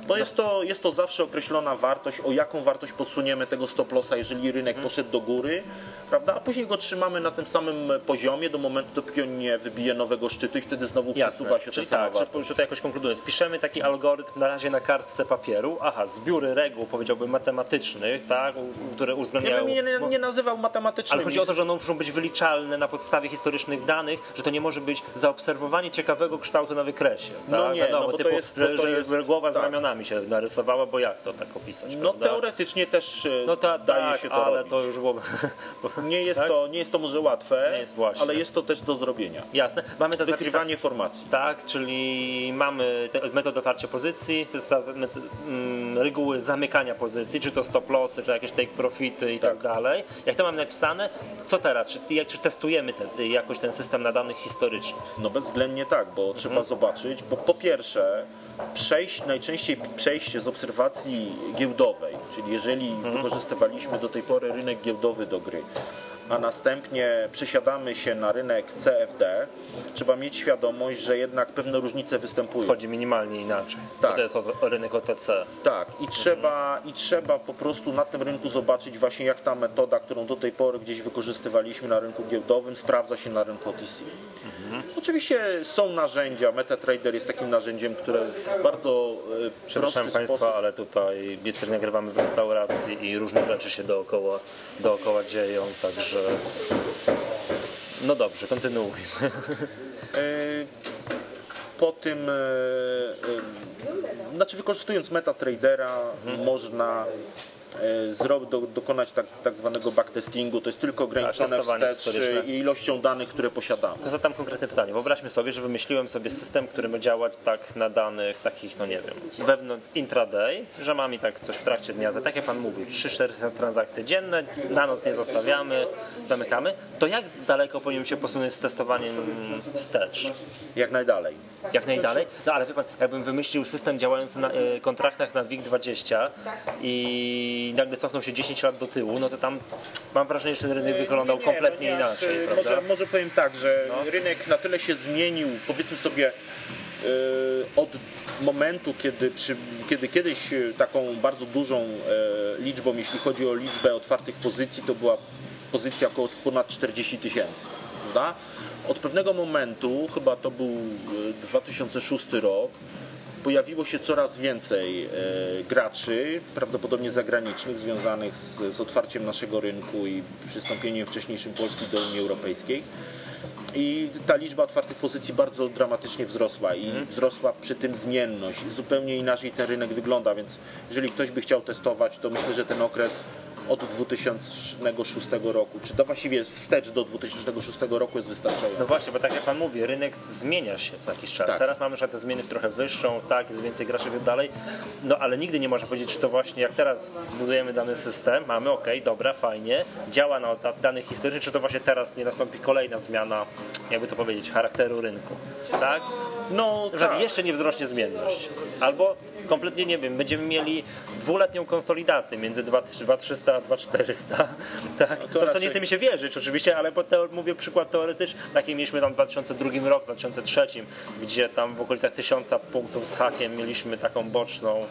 Speaker 2: Bo jest to, jest to zawsze określona wartość, o jaką wartość podsuniemy tego stop lossa, jeżeli rynek
Speaker 1: Mhm.
Speaker 2: poszedł do góry, prawda? A później go trzymamy na tym samym poziomie do momentu, dopóki on nie wybije nowego szczytu i wtedy znowu przesuwa się
Speaker 1: Czyli
Speaker 2: ta
Speaker 1: tak,
Speaker 2: wartość.
Speaker 1: tutaj jakoś konkludując, piszemy taki algorytm na razie na kartce papieru, aha, zbiory reguł, powiedziałbym matematycznych, tak, które
Speaker 2: Ja
Speaker 1: uwzględniają...
Speaker 2: bym nie, nie nazywał matematycznym.
Speaker 1: Ale chodzi o to, że one muszą być wyliczalne na podstawie historycznych danych, że to nie może być zaobserwowanie ciekawego kształtu na wykresie.
Speaker 2: No
Speaker 1: tak?
Speaker 2: nie,
Speaker 1: Wiadomo,
Speaker 2: no bo to
Speaker 1: typu,
Speaker 2: jest-
Speaker 1: że,
Speaker 2: bo to
Speaker 1: że
Speaker 2: jest-
Speaker 1: głowa z
Speaker 2: tak.
Speaker 1: Ramionami się narysowała, bo jak to tak opisać?
Speaker 2: No
Speaker 1: prawda?
Speaker 2: teoretycznie też e,
Speaker 1: no ta,
Speaker 2: daje
Speaker 1: tak,
Speaker 2: się to
Speaker 1: ale
Speaker 2: robić.
Speaker 1: to już było...
Speaker 2: Nie jest,
Speaker 1: tak?
Speaker 2: to, nie jest to może łatwe,
Speaker 1: jest
Speaker 2: ale jest to też do zrobienia.
Speaker 1: Jasne. Mamy to.
Speaker 2: Wykrywanie formacji.
Speaker 1: Tak, czyli mamy metodę otwarcia pozycji, mm, reguły zamykania pozycji, czy to stop lossy, czy jakieś take profity i tak,
Speaker 2: Tak.
Speaker 1: dalej. Jak to mamy napisane, co teraz? Czy, jak, czy testujemy ten, jakoś ten system na danych historycznych?
Speaker 2: No bezwzględnie tak, bo trzeba
Speaker 1: Mhm.
Speaker 2: zobaczyć, bo po pierwsze przejść, najczęściej przejście z obserwacji giełdowej, czyli jeżeli
Speaker 1: Mhm.
Speaker 2: wykorzystywaliśmy do tej pory rynek giełdowy do gry, a następnie przesiadamy się na rynek CFD, trzeba mieć świadomość, że jednak pewne różnice występują.
Speaker 1: Chodzi minimalnie inaczej.
Speaker 2: Tak.
Speaker 1: To jest o, rynek OTC.
Speaker 2: Tak, i trzeba, i trzeba po prostu na tym rynku zobaczyć właśnie jak ta metoda, którą do tej pory gdzieś wykorzystywaliśmy na rynku giełdowym, sprawdza się na rynku OTC. Oczywiście są narzędzia, MetaTrader jest takim narzędziem, które w bardzo e,
Speaker 1: Przepraszam Państwa,
Speaker 2: sposób...
Speaker 1: ale tutaj niestety nagrywamy w restauracji i różne rzeczy się dookoła, dookoła dzieją, także no dobrze, kontynuujmy.
Speaker 2: E, Po tym, e, e, znaczy wykorzystując MetaTradera można e, zro- do, dokonać tak, tak zwanego backtestingu, to jest tylko ograniczone
Speaker 1: testowanie
Speaker 2: wstecz
Speaker 1: historyczne.
Speaker 2: i ilością danych, które posiadamy.
Speaker 1: To zadam konkretne pytanie. Wyobraźmy sobie, że wymyśliłem sobie system, który ma działać tak na danych takich, no nie wiem, wewnątrz intraday, że mam i tak coś w trakcie dnia, tak jak Pan mówił, 3-4 transakcje dzienne, na noc nie zostawiamy, zamykamy. To jak daleko powinien się posunąć z testowaniem wstecz?
Speaker 2: Jak najdalej.
Speaker 1: Jak najdalej? No ale wie Pan, jakbym wymyślił system działający na e, kontraktach na WIG20 i nagle cofnął się 10 lat do tyłu, no to tam mam wrażenie, że ten rynek wyglądał
Speaker 2: Nie, nie,
Speaker 1: kompletnie
Speaker 2: ponieważ,
Speaker 1: inaczej,
Speaker 2: e,
Speaker 1: prawda? No.
Speaker 2: Może, może powiem tak, że rynek na tyle się zmienił, powiedzmy sobie, e, od momentu, kiedy, przy, kiedy kiedyś e, taką bardzo dużą e, liczbą, jeśli chodzi o liczbę otwartych pozycji, to była pozycja około ponad 40 tysięcy. Od pewnego momentu, chyba to był e, 2006 rok, pojawiło się coraz więcej e, graczy, prawdopodobnie zagranicznych, związanych z, z otwarciem naszego rynku i przystąpieniem wcześniejszym Polski do Unii Europejskiej. I ta liczba otwartych pozycji bardzo dramatycznie wzrosła i wzrosła przy tym zmienność. Zupełnie inaczej ten rynek wygląda, więc jeżeli ktoś by chciał testować, to myślę, że ten okres od 2006 roku, czy to właściwie wstecz do 2006 roku jest wystarczający.
Speaker 1: No właśnie, bo tak jak Pan mówi, rynek zmienia się co jakiś czas.
Speaker 2: Tak.
Speaker 1: Teraz mamy już te zmiany w trochę wyższą, tak, jest więcej graczy i dalej, no ale nigdy nie można powiedzieć, czy to właśnie jak teraz budujemy dany system, mamy, ok, dobra, fajnie, działa na da- danych historycznych, czy to właśnie teraz nie nastąpi kolejna zmiana, jakby to powiedzieć, charakteru rynku, tak?
Speaker 2: No tak.
Speaker 1: jeszcze nie wzrośnie zmienność. Albo kompletnie nie wiem, będziemy mieli dwuletnią konsolidację między 2300 a 2400. Tak?
Speaker 2: to
Speaker 1: No, to
Speaker 2: raczej-
Speaker 1: nie chce mi się wierzyć oczywiście, ale mówię przykład teoretyczny. Taki mieliśmy tam w 2002 roku, 2003, gdzie tam w okolicach 1000 punktów z hakiem mieliśmy taką boczną,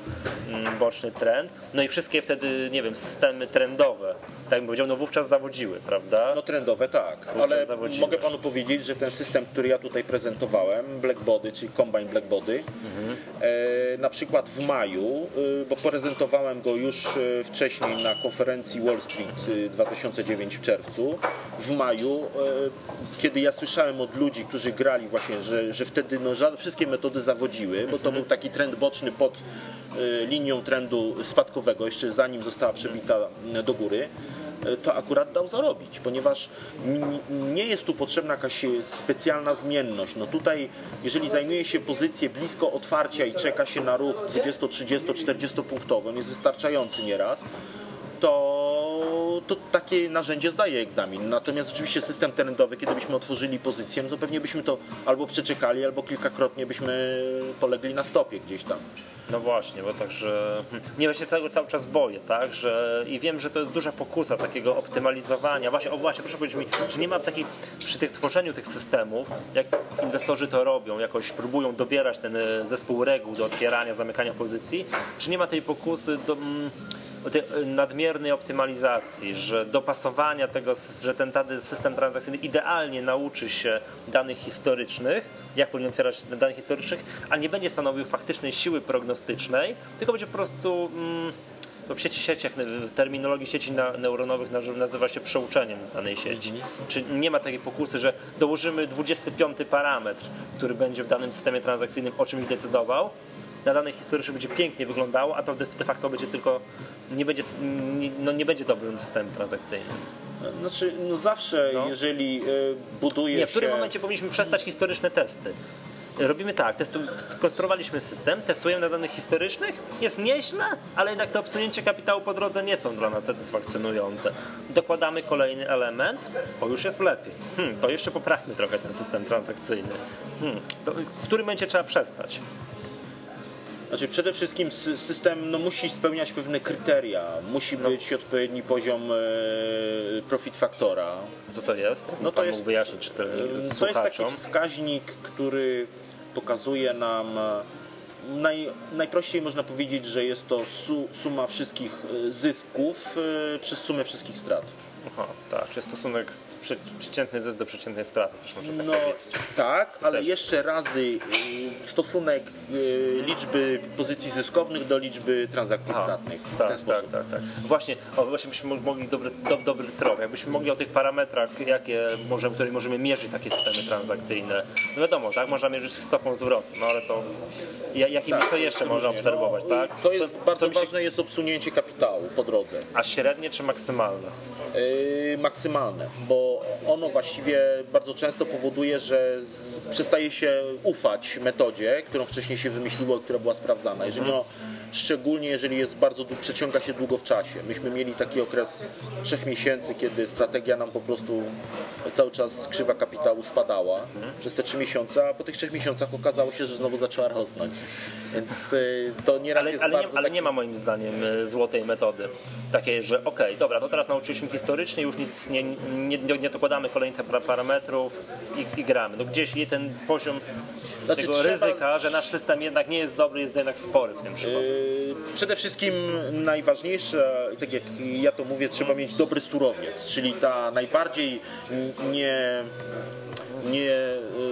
Speaker 1: mm, boczny trend. No i wszystkie wtedy, nie wiem, systemy trendowe, tak bym powiedział, no wówczas zawodziły, prawda?
Speaker 2: No trendowe tak, ale
Speaker 1: zawodziłeś.
Speaker 2: mogę panu powiedzieć, że ten system, który ja tutaj prezentowałem, Blackbody, czyli Combine Blackbody, e, na przykład w maju, e, bo prezentowałem go już e, wcześniej na konferencji Wall Street e, 2009 w czerwcu, w maju, e, kiedy ja słyszałem od ludzi, którzy grali właśnie, że, że wtedy no, wszystkie metody zawodziły, bo to był taki trend boczny pod e, linią trendu spadkowego, jeszcze zanim została przebita e, do góry to akurat dał zarobić, ponieważ nie jest tu potrzebna jakaś specjalna zmienność. No tutaj, jeżeli zajmuje się pozycję blisko otwarcia i czeka się na ruch 20, 30, 40 punktowy, on jest wystarczający nieraz, to to, takie narzędzie zdaje egzamin. Natomiast oczywiście system terendowy, kiedy byśmy otworzyli pozycję, to pewnie byśmy to albo przeczekali, albo kilkakrotnie byśmy polegli na stopie gdzieś tam.
Speaker 1: No właśnie, bo także hmm, nie ja się cały, cały czas boję, tak, że i wiem, że to jest duża pokusa takiego optymalizowania. Właśnie, o właśnie, proszę powiedzieć mi, czy nie ma takiej przy tych tworzeniu tych systemów, jak inwestorzy to robią, jakoś próbują dobierać ten e, zespół reguł do otwierania, zamykania pozycji, czy nie ma tej pokusy do mm, nadmiernej optymalizacji, że dopasowania tego, że ten system transakcyjny idealnie nauczy się danych historycznych, jak powinien otwierać danych historycznych, a nie będzie stanowił faktycznej siły prognostycznej, tylko będzie po prostu mm, w sieci sieciach, w terminologii sieci neuronowych nazywa się przeuczeniem danej sieci. Czy nie ma takiej pokusy, że dołożymy 25 parametr, który będzie w danym systemie transakcyjnym o czymś decydował, na danej historycznej będzie pięknie wyglądało, a to de, facto będzie tylko, nie będzie, no nie będzie dobrym systemem transakcyjnym.
Speaker 2: Znaczy, no zawsze,
Speaker 1: No.
Speaker 2: jeżeli y, buduje
Speaker 1: Nie, w którym
Speaker 2: się...
Speaker 1: momencie powinniśmy przestać historyczne testy? Robimy tak, testu, skonstruowaliśmy system, testujemy na danych historycznych, jest nieźle, ale jednak te obsunięcie kapitału po drodze nie są dla nas satysfakcjonujące. Dokładamy kolejny element, o już jest lepiej. Hmm, to jeszcze poprawmy trochę ten system transakcyjny. Hmm, w którym momencie trzeba przestać?
Speaker 2: Znaczy przede wszystkim sy- system no, musi spełniać pewne kryteria. Musi
Speaker 1: No.
Speaker 2: być odpowiedni poziom e, profit faktora.
Speaker 1: Co to jest?
Speaker 2: No to jest-
Speaker 1: jest wyjaśnić czy to,
Speaker 2: To jest taki wskaźnik, który pokazuje nam e, naj, najprościej można powiedzieć, że jest to su, suma wszystkich e, zysków e, przez sumę wszystkich strat.
Speaker 1: Aha, tak, czy stosunek przy, przeciętny zysk do przeciętnej straty, tak
Speaker 2: No tak, ale
Speaker 1: też.
Speaker 2: jeszcze razy y, stosunek y, liczby pozycji zyskownych do liczby transakcji
Speaker 1: Aha,
Speaker 2: stratnych w
Speaker 1: tak,
Speaker 2: ten sposób.
Speaker 1: Tak, tak, tak. Właśnie, o, właśnie byśmy mo- mogli dobry, do, dobry trop, jakbyśmy mogli o tych parametrach, jakie możemy, które możemy mierzyć takie systemy transakcyjne. No wiadomo, tak, można mierzyć stopą zwrotu, no ale to ja- jakim,
Speaker 2: Tak,
Speaker 1: co jeszcze można obserwować,
Speaker 2: No,
Speaker 1: tak?
Speaker 2: To jest
Speaker 1: Co-
Speaker 2: bardzo
Speaker 1: co mi się-
Speaker 2: ważne jest obsunięcie kapitału po drodze.
Speaker 1: A średnie czy maksymalne?
Speaker 2: Yy, maksymalne, bo ono właściwie bardzo często powoduje, że przestaje się ufać metodzie, którą wcześniej się wymyśliło, która była sprawdzana. Jeżeli ono, szczególnie jeżeli jest bardzo przeciąga się długo w czasie. Myśmy mieli taki okres trzech miesięcy, kiedy strategia nam po prostu cały czas krzywa kapitału spadała przez te trzy miesiące, a po tych trzech miesiącach okazało się, że znowu zaczęła rosnąć. Więc yy, to nieraz
Speaker 1: Ale,
Speaker 2: jest
Speaker 1: ale,
Speaker 2: bardzo
Speaker 1: nie, ale
Speaker 2: taki-
Speaker 1: nie ma moim zdaniem y, złotej metody. Takiej, że okej, dobra, to teraz nauczyliśmy historycznie, już nic nie, nie, nie, dokładamy kolejnych para- parametrów i, i gramy. No gdzieś ten poziom
Speaker 2: Znaczy,
Speaker 1: tego
Speaker 2: trzeba-
Speaker 1: ryzyka, że nasz system jednak nie jest dobry, jest jednak spory w tym przypadku.
Speaker 2: Yy, Przede wszystkim najważniejsze, tak jak ja to mówię, trzeba mieć dobry surowiec, czyli ta najbardziej nie, nie,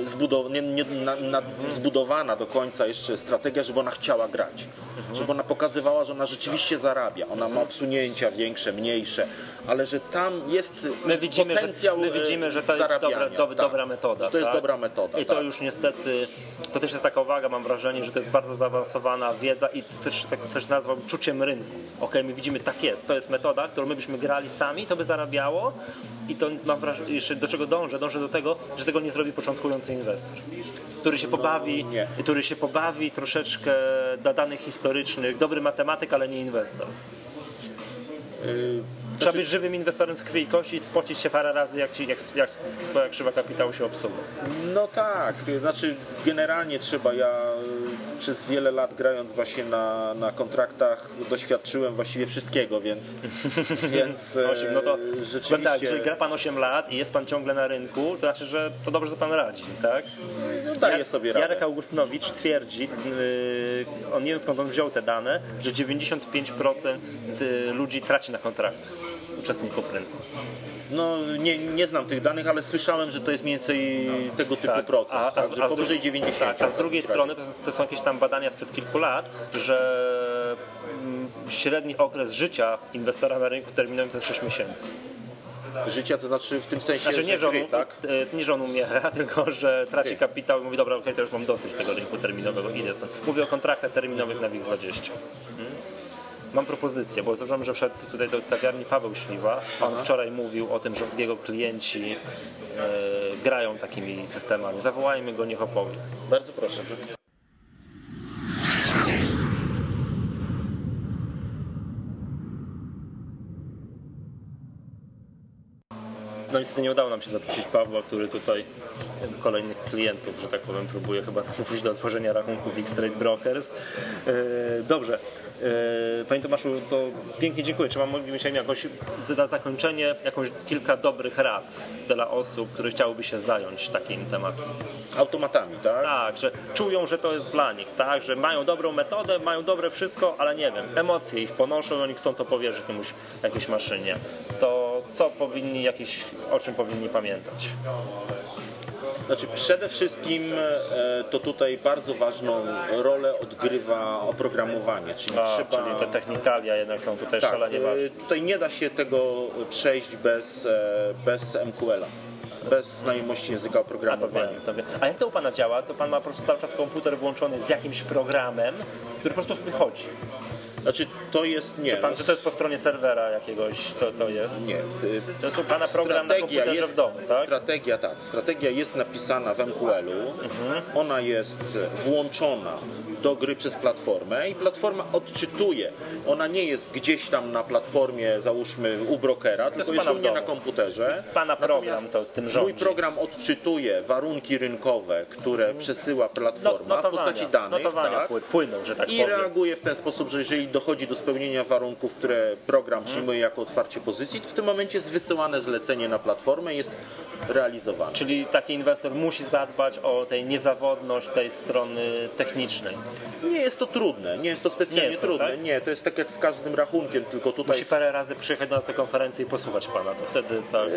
Speaker 2: zbudow- nie, nie na, na, zbudowana do końca jeszcze strategia, żeby ona chciała grać. Żeby ona pokazywała, że ona rzeczywiście zarabia. Ona ma obsunięcia większe, mniejsze, ale że tam jest
Speaker 1: My widzimy,
Speaker 2: potencjał
Speaker 1: że, my widzimy, że to jest dobra, dob,
Speaker 2: Tak.
Speaker 1: dobra metoda.
Speaker 2: To jest
Speaker 1: tak?
Speaker 2: dobra metoda.
Speaker 1: I to
Speaker 2: tak.
Speaker 1: już niestety, to też jest taka uwaga, mam wrażenie, że to jest bardzo zaawansowana wiedza i to też tak coś nazwał czuciem rynku. Okej, my widzimy, tak jest, to jest metoda, którą my byśmy grali sami, to by zarabiało i to mam wrażenie, jeszcze do czego dążę? Dążę do tego, że tego nie zrobi początkujący inwestor, który się pobawi,
Speaker 2: nie.
Speaker 1: który się pobawi troszeczkę do danych historycznych, dobry matematyk, ale nie inwestor.
Speaker 2: Yy,
Speaker 1: Trzeba być żywym inwestorem z krwi i kości i spocić się parę razy, jak, ci, jak, jak twoja krzywa kapitału się obsuwa.
Speaker 2: No tak, znaczy generalnie trzeba, ja y, przez wiele lat grając właśnie na, na kontraktach doświadczyłem właściwie wszystkiego, więc, więc e,
Speaker 1: Osiem, no to
Speaker 2: rzeczywiście...
Speaker 1: tak, jeżeli gra pan 8 lat i jest pan ciągle na rynku, to znaczy, że to dobrze, że pan radzi, tak?
Speaker 2: no, daje sobie radę.
Speaker 1: Jarek Augustynowicz twierdzi, yy, on nie wiem skąd on wziął te dane, że 95% y, ludzi traci na kontraktach, uczestników rynku.
Speaker 2: No nie, nie znam tych danych, ale słyszałem, że to jest mniej więcej tego typu procent,
Speaker 1: Tak. a, a,
Speaker 2: tak,
Speaker 1: a
Speaker 2: powyżej
Speaker 1: drugiej-
Speaker 2: 90.
Speaker 1: Tak, a z drugiej strony to, są- to są jakieś tam badania sprzed kilku lat, że mm, średni okres życia inwestora na rynku terminowym to jest 6 miesięcy.
Speaker 2: Życia to znaczy w tym sensie,
Speaker 1: Znaczy nie, że on,
Speaker 2: tak?
Speaker 1: e, nie, że on umiera, tylko że traci
Speaker 2: Gry.
Speaker 1: kapitał i mówi, dobra, okej, to już mam dosyć tego rynku terminowego, idę stąd. Mówię o kontraktach terminowych na WIG20. Mhm. Mam propozycję, bo zauważyłem, że wszedł tutaj do kawiarni Paweł Śliwa. On wczoraj mówił o tym, że jego klienci e, grają takimi systemami. Zawołajmy go, niech opowie.
Speaker 2: Bardzo proszę.
Speaker 1: No niestety nie udało nam się zaprosić Pawła, który tutaj kolejnych klientów, że tak powiem, próbuje chyba namówić do otworzenia rachunków X-Trade Brokers. E, Dobrze. E, Panie Tomaszu, to pięknie dziękuję. Czy mam moglibyśmy jakąś na zakończenie jakąś kilka dobrych rad dla osób, które chciałyby się zająć takim tematem?
Speaker 2: Automatami, tak?
Speaker 1: Tak, że czują, że to jest dla nich, tak, że mają dobrą metodę, mają dobre wszystko, ale nie wiem, emocje ich ponoszą, oni chcą to powierzyć komuś, jakiejś maszynie. To co powinni, jakiś, o czym powinni pamiętać?
Speaker 2: Znaczy przede wszystkim e, to tutaj bardzo ważną rolę odgrywa oprogramowanie, czyli
Speaker 1: A,
Speaker 2: trzeba...
Speaker 1: Czyli te technikalia jednak są tutaj
Speaker 2: tak,
Speaker 1: szalenie
Speaker 2: e,
Speaker 1: ważne.
Speaker 2: tutaj nie da się tego przejść bez, e, bez MQL-a, bez znajomości języka
Speaker 1: A to
Speaker 2: oprogramowania.
Speaker 1: wiem, to wiem. A jak to u Pana działa? To Pan ma po prostu cały czas komputer włączony z jakimś programem, który po prostu wychodzi.
Speaker 2: Znaczy to jest nie.
Speaker 1: Czy, pan, czy to jest po stronie serwera jakiegoś, to, to jest?
Speaker 2: Nie.
Speaker 1: To jest u Pana program na
Speaker 2: Strategia
Speaker 1: komputerze
Speaker 2: jest,
Speaker 1: w domu, tak?
Speaker 2: Strategia tak, strategia jest napisana w MQL-u, ona jest włączona do gry przez platformę i platforma odczytuje. Ona nie jest gdzieś tam na platformie, załóżmy u brokera, tylko jest
Speaker 1: pana
Speaker 2: u mnie na komputerze.
Speaker 1: Pana program
Speaker 2: Natomiast
Speaker 1: to z tym
Speaker 2: Mój
Speaker 1: rządzi.
Speaker 2: program odczytuje warunki rynkowe, które przesyła platforma w postaci danych.
Speaker 1: notowania
Speaker 2: tak?
Speaker 1: pły- płyną, że tak
Speaker 2: I
Speaker 1: powiem.
Speaker 2: reaguje w ten sposób, że jeżeli dochodzi do spełnienia warunków, które program przyjmuje jako otwarcie pozycji, to w tym momencie jest wysyłane zlecenie na platformę i jest realizowane.
Speaker 1: Czyli taki inwestor musi zadbać o tej niezawodność tej strony technicznej.
Speaker 2: Nie jest to trudne, nie jest to specjalnie
Speaker 1: Nie jest to,
Speaker 2: trudne.
Speaker 1: tak?
Speaker 2: Nie, to jest tak jak z każdym rachunkiem, tylko tutaj.
Speaker 1: Musi parę razy przyjechać do nas na konferencję i posłuchać pana, to wtedy tak.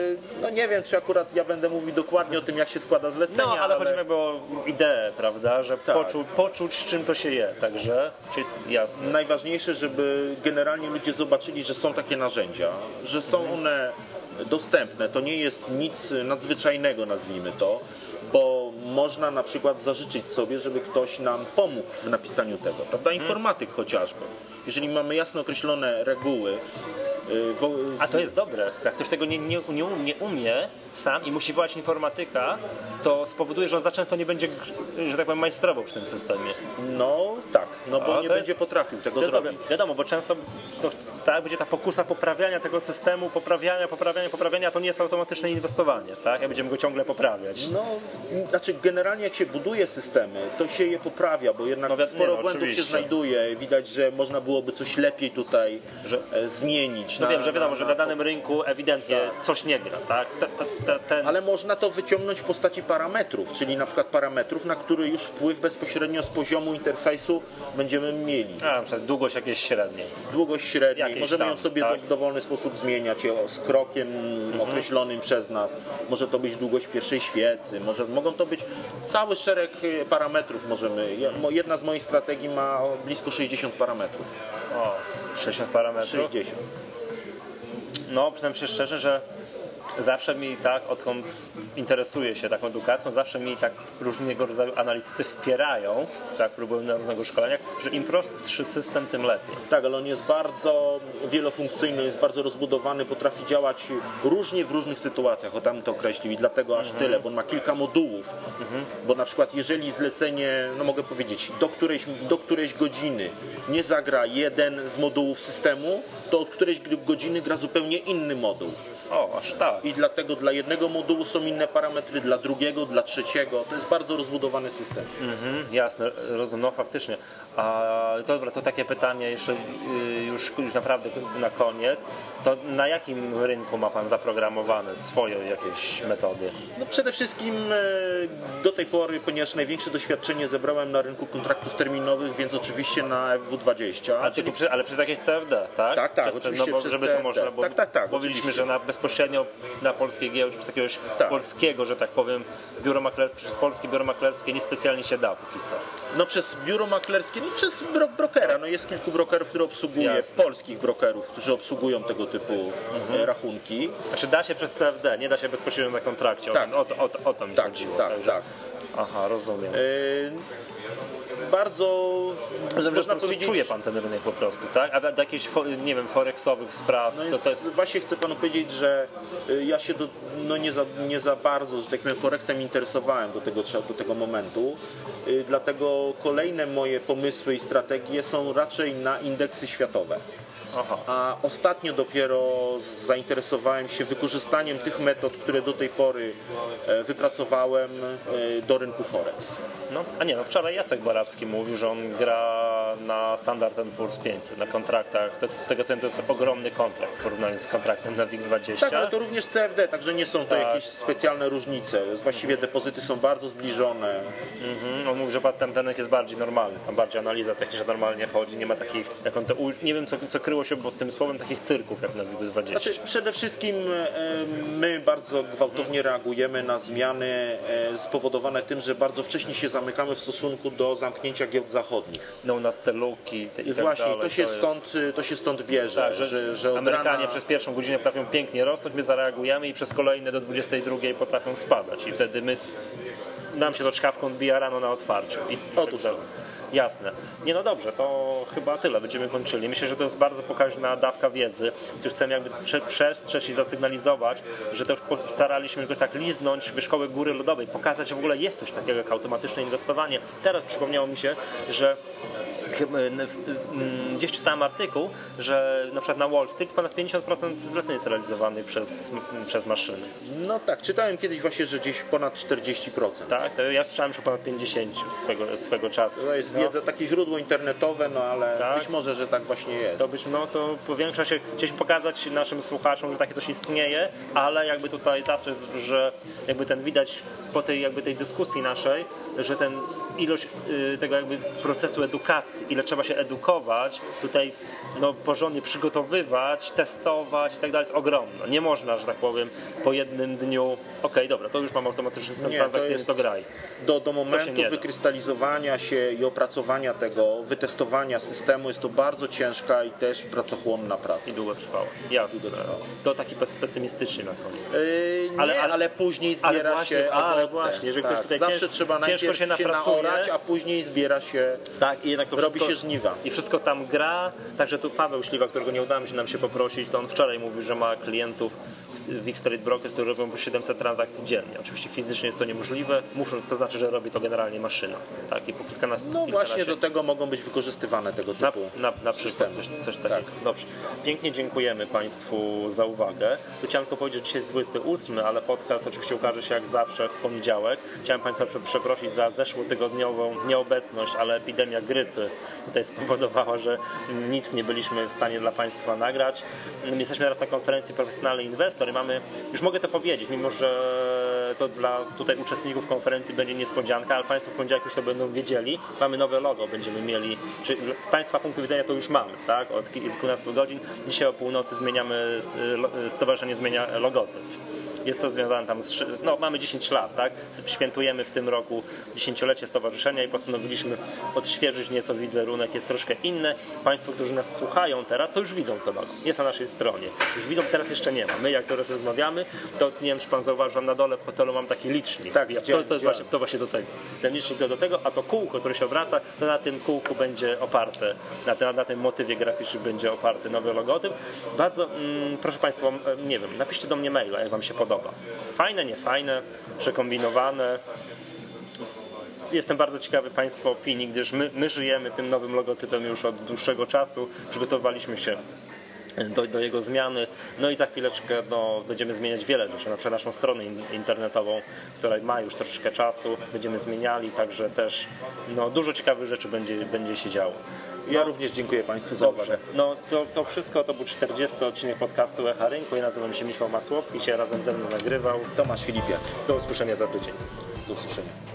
Speaker 2: No nie wiem, czy akurat ja będę mówił dokładnie o tym, jak się składa zlecenie,
Speaker 1: No, ale chodzi mi o ideę, prawda, że
Speaker 2: Tak.
Speaker 1: poczu, poczuć z czym to się je, także czyli jasne.
Speaker 2: najważniejsze, żeby generalnie ludzie zobaczyli, że są takie narzędzia, że są one dostępne. To nie jest nic nadzwyczajnego, nazwijmy to, bo można na przykład zażyczyć sobie, żeby ktoś nam pomógł w napisaniu tego, prawda? Informatyk chociażby. Jeżeli mamy jasno określone reguły, y, wo-
Speaker 1: A to jest dobre. Jak ktoś tego nie, nie, nie umie sam i musi wołać informatyka, to spowoduje, że on za często nie będzie, że tak powiem, majstrował przy tym systemie.
Speaker 2: no tak, no bo
Speaker 1: A,
Speaker 2: nie będzie potrafił tego
Speaker 1: jest
Speaker 2: zrobić.
Speaker 1: Wiadomo, bo często to, tak, będzie ta pokusa poprawiania tego systemu, poprawiania, poprawiania, poprawiania, to nie jest automatyczne inwestowanie, tak? Jak będziemy go ciągle poprawiać.
Speaker 2: No, znaczy generalnie jak się buduje systemy, to się je poprawia, bo jednak
Speaker 1: No
Speaker 2: sporo
Speaker 1: no,
Speaker 2: błędów się znajduje. Widać, że można byłoby coś lepiej tutaj
Speaker 1: Że-
Speaker 2: e, zmienić.
Speaker 1: No
Speaker 2: na-
Speaker 1: wiem, że wiadomo,
Speaker 2: na-
Speaker 1: że
Speaker 2: na-
Speaker 1: na danym rynku ewidentnie coś nie gra, tak? Te, te, te, ten...
Speaker 2: Ale można to wyciągnąć w postaci parametrów, czyli na przykład parametrów, na które już wpływ bezpośrednio z poziomu interfejsu będziemy mieli.
Speaker 1: A, na przykład długość jakieś średniej.
Speaker 2: Długość średniej,
Speaker 1: Jakieś
Speaker 2: możemy ją
Speaker 1: tam,
Speaker 2: sobie
Speaker 1: tak.
Speaker 2: w dowolny sposób zmieniać z krokiem określonym przez nas. Może to być długość pierwszej świecy, może, mogą to być cały szereg e, parametrów możemy. Jedna z moich strategii ma blisko 60 parametrów.
Speaker 1: O, 60 parametrów.
Speaker 2: 60.
Speaker 1: No, przyznam się szczerze, że zawsze mi tak, odkąd interesuję się taką edukacją, zawsze mi tak różnego rodzaju analitycy wpierają, tak, próbują na różnego szkoleniach, że im prostszy system, tym lepiej.
Speaker 2: Tak, ale on jest bardzo wielofunkcyjny, jest bardzo rozbudowany, potrafi działać różnie w różnych sytuacjach, o tam to określił i dlatego aż tyle, bo on ma kilka modułów, bo na przykład jeżeli zlecenie, no mogę powiedzieć, do którejś, do którejś godziny nie zagra jeden z modułów systemu, to od którejś godziny gra zupełnie inny moduł.
Speaker 1: O, aż tak.
Speaker 2: I dlatego dla jednego modułu są inne parametry, dla drugiego, dla trzeciego. To jest bardzo rozbudowany system.
Speaker 1: Mhm, jasne, rozumiem, no faktycznie. A dobra, to takie pytanie jeszcze y, już, już naprawdę na koniec. To na jakim rynku ma Pan zaprogramowane swoje jakieś metody?
Speaker 2: No przede wszystkim e, do tej pory, ponieważ największe doświadczenie zebrałem na rynku kontraktów terminowych, więc oczywiście na FW20.
Speaker 1: A tylko przy, ale przez jakieś CFD, tak?
Speaker 2: Tak, tak,
Speaker 1: Czy-
Speaker 2: oczywiście
Speaker 1: no bo,
Speaker 2: przez
Speaker 1: żeby
Speaker 2: CFD.
Speaker 1: to można, bo
Speaker 2: Tak, tak, tak,
Speaker 1: Mówiliśmy,
Speaker 2: oczywiście.
Speaker 1: że na, bezpośrednio na polskiej giełdzie przez jakiegoś
Speaker 2: Tak.
Speaker 1: polskiego, że tak powiem, biuro maklerskie, przez polskie biuro maklerskie niespecjalnie się da póki co.
Speaker 2: No przez biuro maklerskie, no przez bro brokera. No jest kilku brokerów, które obsługuje,
Speaker 1: Jasne.
Speaker 2: polskich brokerów, którzy obsługują tego typu e, rachunki.
Speaker 1: Znaczy da się przez CFD, nie da się bezpośrednio na kontrakcie. O,
Speaker 2: Tak.
Speaker 1: o, o, to- o to mi
Speaker 2: Tak,
Speaker 1: chodziło.
Speaker 2: tak,
Speaker 1: Także-
Speaker 2: tak.
Speaker 1: Aha, rozumiem.
Speaker 2: E, bardzo
Speaker 1: Rozumiem,
Speaker 2: można powiedzieć...
Speaker 1: czuje pan ten rynek po prostu, tak? A do jakichś, nie wiem, forexowych spraw,
Speaker 2: No
Speaker 1: to,
Speaker 2: więc
Speaker 1: to,
Speaker 2: właśnie chcę panu powiedzieć, że y, ja się do, no nie, za, nie za bardzo, że tak powiem, Forexem interesowałem do tego, do tego momentu. y, dlatego kolejne moje pomysły i strategie są raczej na indeksy światowe.
Speaker 1: Aha.
Speaker 2: A ostatnio dopiero zainteresowałem się wykorzystaniem tych metod, które do tej pory e, wypracowałem e, do rynku Forex.
Speaker 1: No, a nie, no wczoraj Jacek Barabski mówił, że on gra na Standard Poor's 500, na kontraktach. Z tego co wiem, to jest ogromny kontrakt w porównaniu z kontraktem na WIG20.
Speaker 2: Tak, ale to również CFD, także nie są to
Speaker 1: Tak.
Speaker 2: jakieś specjalne różnice. Właściwie depozyty są bardzo zbliżone.
Speaker 1: Mhm, on mówi, że ten tenek jest bardziej normalny, tam bardziej analiza techniczna normalnie chodzi, nie ma takich, jak on to nie wiem co, co kryło się pod tym słowem, takich cyrków jak na WIG20.
Speaker 2: Znaczy, przede wszystkim e, my bardzo gwałtownie reagujemy na zmiany e, spowodowane tym, że bardzo wcześnie się zamykamy w stosunku do zamknięcia giełd zachodnich.
Speaker 1: no nas te luki te, i tak
Speaker 2: właśnie
Speaker 1: dalej,
Speaker 2: to się,
Speaker 1: jest-
Speaker 2: stąd, to się stąd bierze,
Speaker 1: Tak, że,
Speaker 2: że, że
Speaker 1: Amerykanie
Speaker 2: rana...
Speaker 1: przez pierwszą godzinę potrafią pięknie rosnąć, my zareagujemy i przez kolejne do 22 potrafią spadać i wtedy my nam się to czkawką odbija rano na otwarciu. I
Speaker 2: Otóż
Speaker 1: tak. Jasne. Nie no dobrze, to chyba tyle, będziemy kończyli. Myślę, że to jest bardzo pokaźna dawka wiedzy, gdyż chcemy jakby prze, przestrzec i zasygnalizować, że po- staraliśmy tylko tak liznąć wierzchołek góry lodowej, pokazać, że w ogóle jest coś takiego jak automatyczne inwestowanie. Teraz przypomniało mi się, że mm, gdzieś czytałem artykuł, że na przykład na Wall Street ponad 50% zleceń jest realizowanych przez, przez maszyny.
Speaker 2: No tak, czytałem kiedyś właśnie, że gdzieś ponad 40%.
Speaker 1: Tak? To ja słyszałem, że ponad 50 swego, swego czasu.
Speaker 2: To jest
Speaker 1: No.
Speaker 2: wiedza, takie źródło internetowe, no ale
Speaker 1: Tak.
Speaker 2: być może, że tak właśnie jest.
Speaker 1: To być, no to powiększa się, chcieliśmy pokazać naszym słuchaczom, że takie coś istnieje, ale jakby tutaj zastrzec, że jakby ten widać po tej jakby tej dyskusji naszej, że ten ilość y, tego jakby procesu edukacji, ile trzeba się edukować, tutaj no porządnie przygotowywać, testować i tak dalej jest ogromna. Nie można, że tak powiem, po jednym dniu, okej, dobra, to już mam automatyczny system
Speaker 2: Nie, to
Speaker 1: transakcji,
Speaker 2: jest-
Speaker 1: to graj.
Speaker 2: Do, do
Speaker 1: się
Speaker 2: momentu
Speaker 1: da.
Speaker 2: wykrystalizowania się i opracowania tego, wytestowania systemu jest to bardzo ciężka i też pracochłonna praca.
Speaker 1: I długo trwało. Jasne.
Speaker 2: Długo.
Speaker 1: To taki pes- pesymistycznie na koniec.
Speaker 2: Yy, nie,
Speaker 1: Ale-
Speaker 2: ale,
Speaker 1: ale-
Speaker 2: później
Speaker 1: ale
Speaker 2: zbiera
Speaker 1: właśnie,
Speaker 2: się
Speaker 1: ale
Speaker 2: owoce.
Speaker 1: właśnie, ktoś
Speaker 2: tak.
Speaker 1: tutaj
Speaker 2: Zawsze
Speaker 1: cięż-
Speaker 2: trzeba
Speaker 1: ciężko
Speaker 2: najpierw
Speaker 1: się
Speaker 2: się, naorać, a później zbiera się
Speaker 1: Tak, i jednak to
Speaker 2: robi
Speaker 1: wszystko,
Speaker 2: się żniwa.
Speaker 1: I wszystko tam gra, także tu Paweł Śliwa, którego nie udało mi się nam się poprosić, to on wczoraj mówił, że ma klientów w X-Trade Brokers, którzy robią po 700 transakcji dziennie. Oczywiście fizycznie jest to niemożliwe, muszą, to znaczy, że robi to generalnie maszyna. Tak, i po kilkanaście
Speaker 2: No właśnie
Speaker 1: kilkanaście-
Speaker 2: do tego mogą być wykorzystywane tego
Speaker 1: na,
Speaker 2: typu.
Speaker 1: na, na przykład coś, coś takiego. Dobrze. Pięknie dziękujemy Państwu za uwagę. Tu chciałem tylko powiedzieć, że dzisiaj jest 28, ale podcast oczywiście ukaże się jak zawsze w poniedziałek. Chciałem Państwa prze- przeprosić za zeszłotygodniową nieobecność, ale epidemia grypy tutaj spowodowała, że nic nie byliśmy w stanie dla Państwa nagrać. Jesteśmy teraz na konferencji Profesjonalny Inwestor mamy, już mogę to powiedzieć, mimo że to dla tutaj uczestników konferencji będzie niespodzianka, ale Państwo w poniedziałek już to będą wiedzieli. Mamy nowe logo, będziemy mieli, czy z Państwa punktu widzenia to już mamy, tak? Od kilkunastu godzin. Dzisiaj o północy zmieniamy, lo- stowarzyszenie zmienia logotyp. Jest to związane tam z, no mamy 10 lat, tak? Świętujemy w tym roku dziesięciolecie stowarzyszenia i postanowiliśmy odświeżyć nieco wizerunek, jest troszkę inny. Państwo, którzy nas słuchają teraz, to już widzą to logo, jest na naszej stronie. Już widzą, teraz jeszcze nie ma. My jak teraz rozmawiamy, to nie wiem, czy Pan zauważył, na dole w hotelu mam taki licznik.
Speaker 2: Tak,
Speaker 1: Ja- to, to, jest właśnie, to właśnie do tego. Ten licznik to do tego, a to kółko, które się obraca, to na tym kółku będzie oparte, na, tym- na tym motywie graficznym będzie oparty nowy logotyp. Bardzo, mm, proszę Państwa, e, nie wiem, napiszcie do mnie maila, jak Wam się podoba. Fajne, niefajne, przekombinowane. Jestem bardzo ciekawy Państwa opinii, gdyż my, my żyjemy tym nowym logotypem już od dłuższego czasu. Przygotowaliśmy się do, do jego zmiany. No i za chwileczkę no, będziemy zmieniać wiele rzeczy, na przykład naszą stronę in- internetową, która ma już troszeczkę czasu, będziemy zmieniali, także też no, dużo ciekawych rzeczy będzie, będzie się działo.
Speaker 2: Ja również dziękuję Państwu za uwagę.
Speaker 1: no to, to wszystko, to był 40 odcinek podcastu Echa Rynku. Ja nazywam się Michał Masłowski, dzisiaj razem ze mną nagrywał.
Speaker 2: Tomasz Filipiak.
Speaker 1: Do usłyszenia za tydzień.
Speaker 2: Do usłyszenia.